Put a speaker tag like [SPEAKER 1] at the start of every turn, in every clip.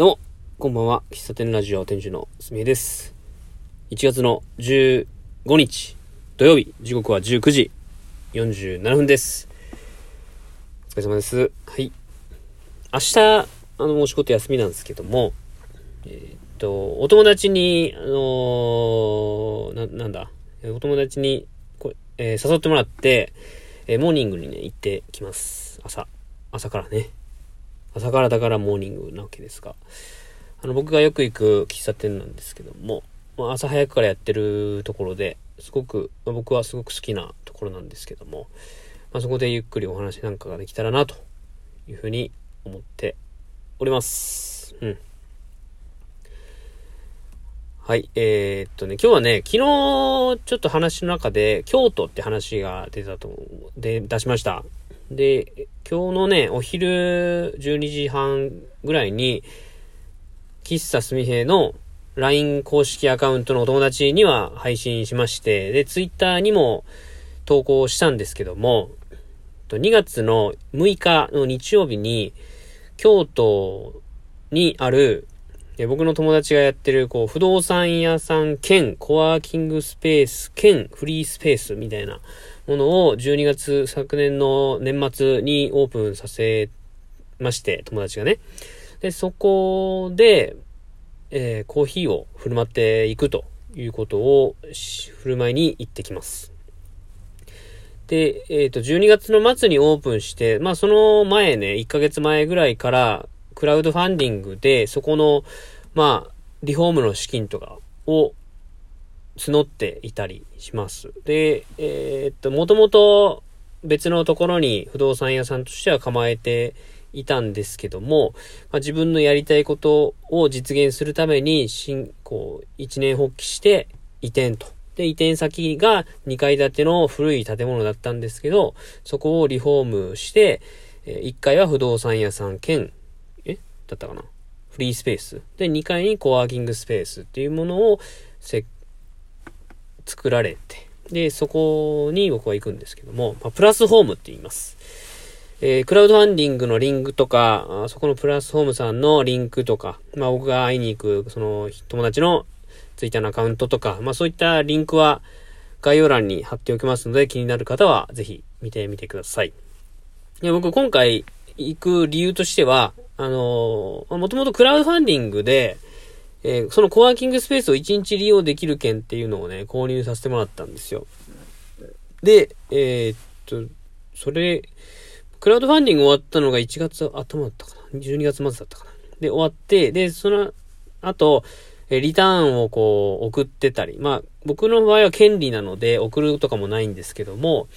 [SPEAKER 1] どうも、こんばんは。喫茶店ラジオ店主のすみえです。1月の15日土曜日、時刻は19時47分です。お疲れ様です。はい。明日、あの、お仕事休みなんですけども、えーっと、お友達に、あのーな、なんだ、お友達にこえー誘ってもらって、えーモーニングにね、行ってきます。朝。朝からね。朝からだからモーニングなわけですが、あの、僕がよく行く喫茶店なんですけども、まあ、朝早くからやってるところで、すごく、まあ僕はすごく好きなところなんですけども、まあ、そこでゆっくりお話なんかができたらな、というふうに思っております。うん。はい、えー、っとね、今日はね、昨日、ちょっと話の中で、京都って話が出たと、で、出しました。で、今日のね、お昼12時半ぐらいに、喫茶すみへいの LINE 公式アカウントのお友達には配信しまして、で、Twitter にも投稿したんですけども、2月の6日の日曜日に、京都にある、僕の友達がやってる、こう、不動産屋さん兼コワーキングスペース兼フリースペースみたいなものを12月昨年の年末にオープンさせまして、友達がね。で、そこで、えーコーヒーを振る舞っていくということを振る舞いに行ってきます。で、えっ、と、12月の末にオープンして、まあその前ね、1ヶ月前ぐらいから、クラウドファンディングで、そこの、まあ、リフォームの資金とかを募っていたりします。で、えーっと、もともと別のところに不動産屋さんとしては構えていたんですけども、まあ、自分のやりたいことを実現するために、新、こう、一年発起して移転と。で、移転先が2階建ての古い建物だったんですけど、そこをリフォームして、え1階は不動産屋さん兼、え？だったかな？フリースペース。で、2階にコワーキングスペースっていうものをせ作られて、で、そこに僕は行くんですけども、まあ、プラスホームって言います。えークラウドファンディングのリンクとか、あそこのプラスホームさんのリンクとか、まあ僕が会いに行く、その友達のツイッターのアカウントとか、まあそういったリンクは概要欄に貼っておきますので、気になる方はぜひ見てみてください。で僕今回行く理由としては、あのーもともとクラウドファンディングで、えーそのコワーキングスペースを1日利用できる券っていうのをね、購入させてもらったんですよ。で、えーっと、それ、クラウドファンディング終わったのが1月頭だったかな ?12 月末だったかな？で、終わって、で、その後、えリターンをこう、送ってたり。まあ、僕の場合は権利なので、送るとかもないんですけども、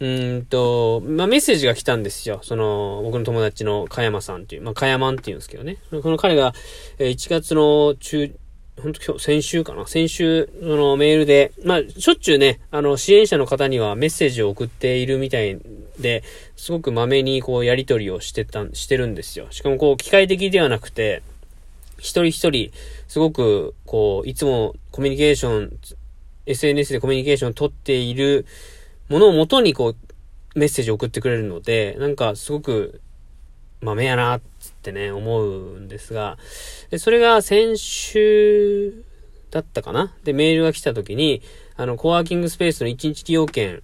[SPEAKER 1] うんと、まあ、メッセージが来たんですよ。その、僕の友達の加山さんっていう、まあ、加山っていうんですけどね。この彼が、えー1月の中、本当今日、先週かな先週、そのメールで、まあ、しょっちゅうね、あの、支援者の方にはメッセージを送っているみたいで、すごくまめにこう、やり取りをしてた、してるんですよ。しかもこう、機械的ではなくて、一人一人、すごく、こう、いつもコミュニケーション、SNS でコミュニケーションを取っているものをもとに、こう、メッセージを送ってくれるので、なんか、すごく、豆やな、つってね、思うんですが、で、それが先週だったかな？で、メールが来た時に、あの、コワーキングスペースの1日利用券、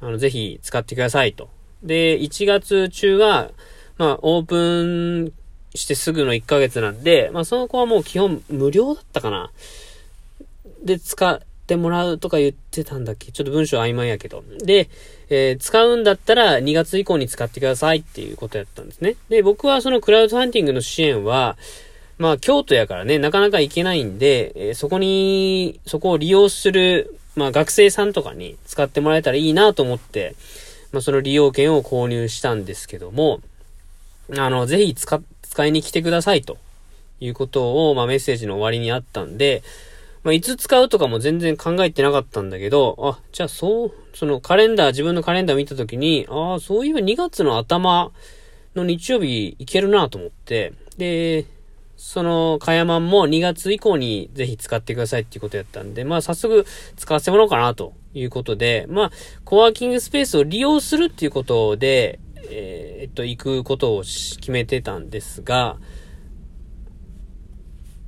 [SPEAKER 1] あの、ぜひ使ってくださいと。で、1月中は、まあ、オープンしてすぐの1ヶ月なんで、まあ、その子はもう基本無料だったかな？で、使ってもらうとか言ってたんだっけ？ちょっと文章曖昧やけど。で、えー使うんだったら2月以降に使ってくださいっていうことやったんですね。で、僕はそのクラウドファンディングの支援は、まあ、京都やからね、なかなか行けないんで、えーそこに、そこを利用する、まあ、学生さんとかに使ってもらえたらいいなと思って、まあ、その利用券を購入したんですけども、あの、ぜひ使、使いに来てくださいということを、まあ、メッセージの終わりにあったんで、まあ、いつ使うとかも全然考えてなかったんだけど、あ、じゃあそう、そのカレンダー、自分のカレンダー見たときに、ああ、そういえば2月の頭の日曜日行けるなと思って、で、その、かやまんも2月以降にぜひ使ってくださいっていうことやったんで、まあ早速使わせてもらおうかなということで、まあ、コワーキングスペースを利用するっていうことで、えーっと、行くことを決めてたんですが、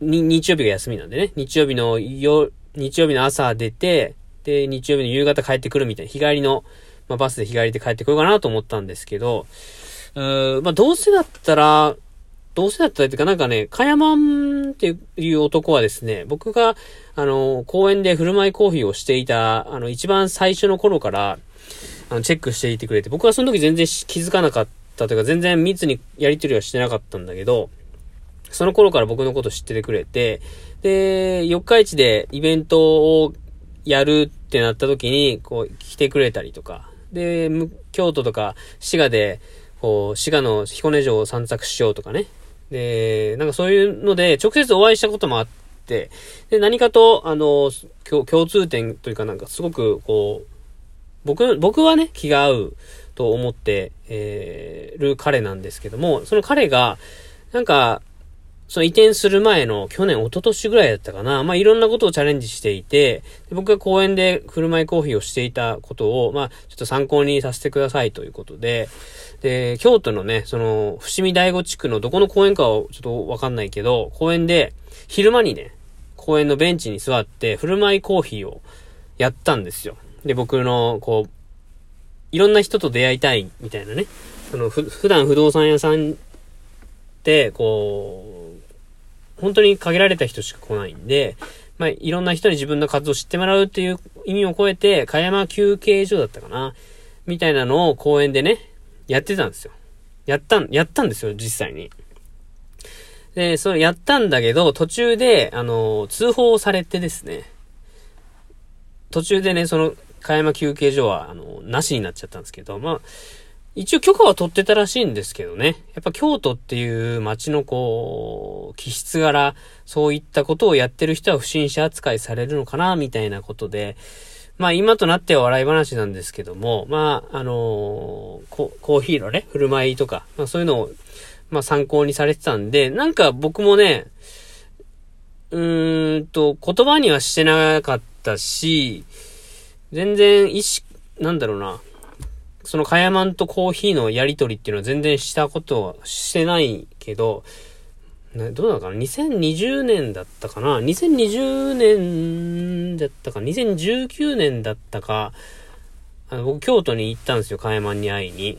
[SPEAKER 1] に、日曜日が休みなんでね、日曜日のよ、日曜日の朝出て、で、日曜日の夕方帰ってくるみたいな、日帰りの、まあ、バスで日帰りで帰ってこようかなと思ったんですけど、うーまあ、どうせだったら、どうせだったらっていうかなんかね、かやまんっていう男はですね、僕が、あの、公園で振る舞いコーヒーをしていた、あの、一番最初の頃から、あの、チェックしていてくれて、僕はその時全然気づかなかったというか、全然密にやりとりはしてなかったんだけど、その頃から僕のこと知っててくれて、で、四日市でイベントをやるってなった時に、こう、来てくれたりとか、で、京都とか滋賀で、こう、滋賀の彦根城を散策しようとかね、で、なんかそういうので、直接お会いしたこともあって、で、何かと、あの、共通点というかなんかすごく、こう、僕、僕はね、気が合うと思って、えー、る彼なんですけども、その彼が、なんか、その移転する前の去年、一昨年ぐらいだったかな。まあ、いろんなことをチャレンジしていて、僕が公園で振る舞いコーヒーをしていたことを、まあ、ちょっと参考にさせてくださいということで、で、京都のね、その、伏見第五地区のどこの公園かはちょっとわかんないけど、公園で、昼間にね、公園のベンチに座って、振る舞いコーヒーをやったんですよ。で、僕の、こう、いろんな人と出会いたい、みたいなね。その、ふ、普段不動産屋さんって、こう、本当に限られた人しか来ないんで、まあ、いろんな人に自分の活動を知ってもらうっていう意味を超えて、茅山休憩所だったかなみたいなのを公園でね、やってたんですよ。やったん、やったんですよ、実際に。で、それやったんだけど、途中で、あの、通報されてですね、途中でね、その、茅山休憩所は、あの、なしになっちゃったんですけど、まあ、一応許可は取ってたらしいんですけどね。やっぱ京都っていう街のこう、気質柄、そういったことをやってる人は不審者扱いされるのかな、みたいなことで、まあ今となっては笑い話なんですけども、まあ、あのー、コーヒーのね、振る舞いとか、まあそういうのを、まあ参考にされてたんで、なんか僕もね、うーんと、言葉にはしてなかったし、全然意識、なんだろうな、そのカヤマンとコーヒーのやりとりっていうのは全然したことはしてないけど、どうなのかな ?2020 年だったかな ?2020 年だったか ?2019 年だったか、あの僕京都に行ったんですよ、カヤマンに会いに。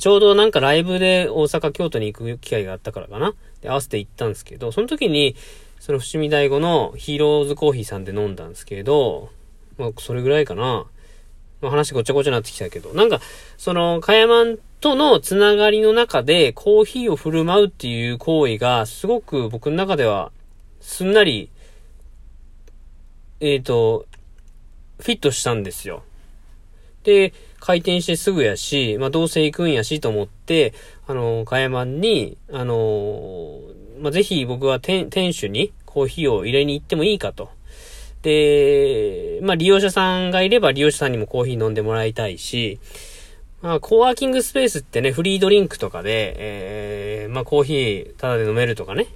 [SPEAKER 1] ちょうどなんかライブで大阪、京都に行く機会があったからかな？で、合わせて行ったんですけど、その時に、その伏見大悟のヒーローズコーヒーさんで飲んだんですけど、まあ、それぐらいかな。話ごちゃごちゃになってきたけど、なんか、その、かやまんとのつながりの中で、コーヒーを振る舞うっていう行為が、すごく僕の中では、すんなり、えっ、ー、と、フィットしたんですよ。で、開店してすぐやし、まあ、どうせ行くんやしと思って、あの、かやまんに、あの、まあ、ぜひ僕は店主にコーヒーを入れに行ってもいいかと。で、まあ利用者さんがいれば利用者さんにもコーヒー飲んでもらいたいし、まあコワーキングスペースってね、フリードリンクとかで、えー、まあコーヒータダで飲めるとかね、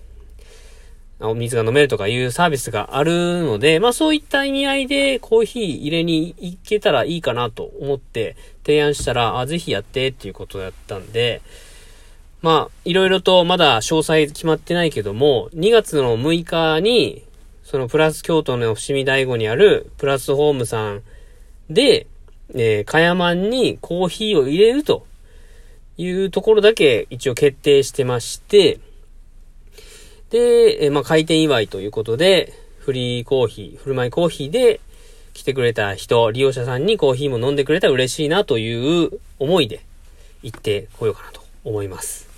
[SPEAKER 1] お水が飲めるとかいうサービスがあるので、まあそういった意味合いでコーヒー入れに行けたらいいかなと思って提案したら、あ、ぜひやってっていうことだったんで、まあ、いろいろとまだ詳細決まってないけども、2月の6日に、そのプラス京都の伏見大悟にあるプラスホームさんで、えー、かやまんにコーヒーを入れるというところだけ一応決定してまして、で、えー、まあ、開店祝いということで、フリーコーヒー、振る舞いコーヒーで来てくれた人、利用者さんにコーヒーも飲んでくれたら嬉しいなという思いで行ってこようかなと思います。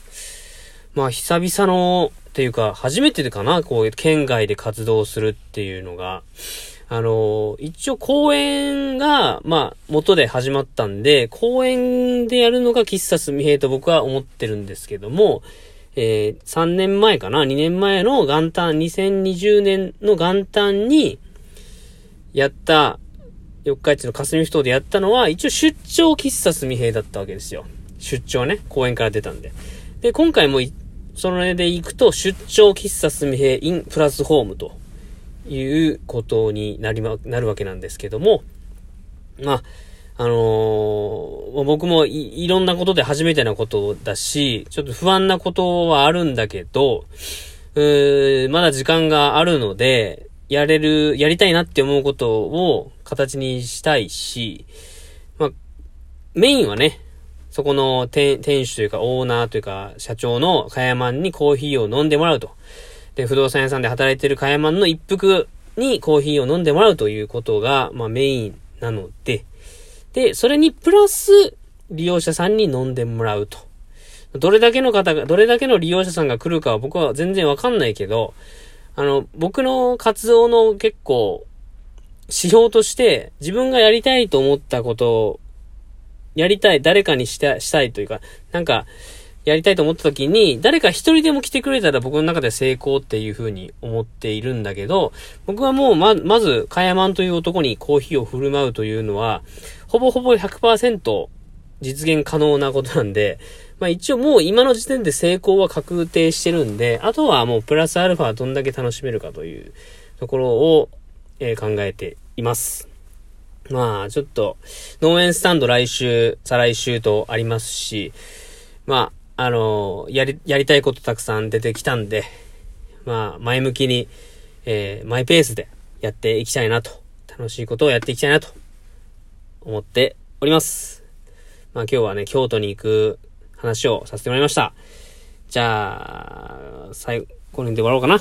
[SPEAKER 1] まあ、久々のっていうか、初めてかな、こう、県外で活動するっていうのが。あの、一応公演が、まあ、元で始まったんで、公演でやるのが喫茶すみへいと僕は思ってるんですけども、えー、3年前かな ?2 年前の元旦、2020年の元旦に、やった、四日市の霞ふ頭でやったのは、一応出張喫茶すみへいだったわけですよ。出張ね、公演から出たんで。で、今回もそれで行くと、出張喫茶すみへインプラスホームということになりま、なるわけなんですけども、まあ、あのー、僕もいろんなことで初めてなことだし、ちょっと不安なことはあるんだけど、うーまだ時間があるので、やれる、やりたいなって思うことを形にしたいし、まあ、メインはね、そこの店主というかオーナーというか社長のカヤマンにコーヒーを飲んでもらうと。で、不動産屋さんで働いてるカヤマンの一服にコーヒーを飲んでもらうということが、まあメインなので、で、それにプラス利用者さんに飲んでもらうと。どれだけの方が、どれだけの利用者さんが来るかは僕は全然わかんないけど、あの、僕の活動の結構、指標として、自分がやりたいと思ったことを、やりたい、誰かにした、したいというか、なんか、やりたいと思った時に、誰か一人でも来てくれたら僕の中で成功っていう風に思っているんだけど、僕はもうま、まず、カヤマンという男にコーヒーを振る舞うというのは、ほぼほぼ100%実現可能なことなんで、まあ一応もう今の時点で成功は確定してるんで、あとはもうプラスアルファどんだけ楽しめるかというところを、えー、考えています。まあちょっと農園スタンド来週、再来週とありますし、まああのー、やり、やりたいことたくさん出てきたんで、まあ前向きに、えー、マイペースでやっていきたいなと、楽しいことをやっていきたいなと思っております。まあ今日はね、京都に行く話をさせてもらいました。じゃあ、最後、この辺で終わろうかな。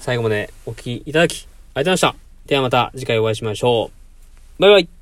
[SPEAKER 1] 最後までお聴きいただき、ありがとうございました。ではまた次回お会いしましょう。バイバイ。